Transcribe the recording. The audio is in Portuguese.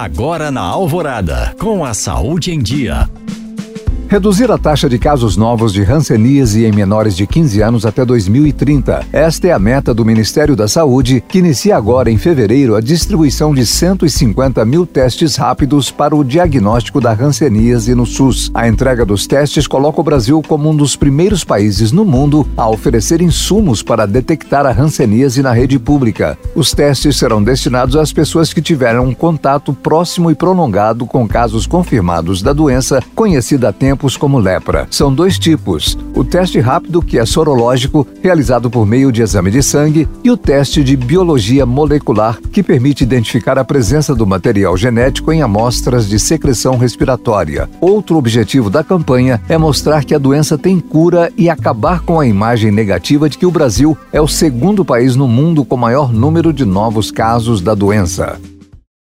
Agora na Alvorada, com a saúde em dia. Reduzir a taxa de casos novos de hanseníase em menores de 15 anos até 2030. Esta é a meta do Ministério da Saúde, que inicia agora em fevereiro a distribuição de 150 mil testes rápidos para o diagnóstico da hanseníase no SUS. A entrega dos testes coloca o Brasil como um dos primeiros países no mundo a oferecer insumos para detectar a hanseníase na rede pública. Os testes serão destinados às pessoas que tiveram um contato próximo e prolongado com casos confirmados da doença, conhecida há tempo como lepra. São dois tipos: o teste rápido, que é sorológico, realizado por meio de exame de sangue, e o teste de biologia molecular, que permite identificar a presença do material genético em amostras de secreção respiratória. Outro objetivo da campanha é mostrar que a doença tem cura e acabar com a imagem negativa de que o Brasil é o segundo país no mundo com maior número de novos casos da doença.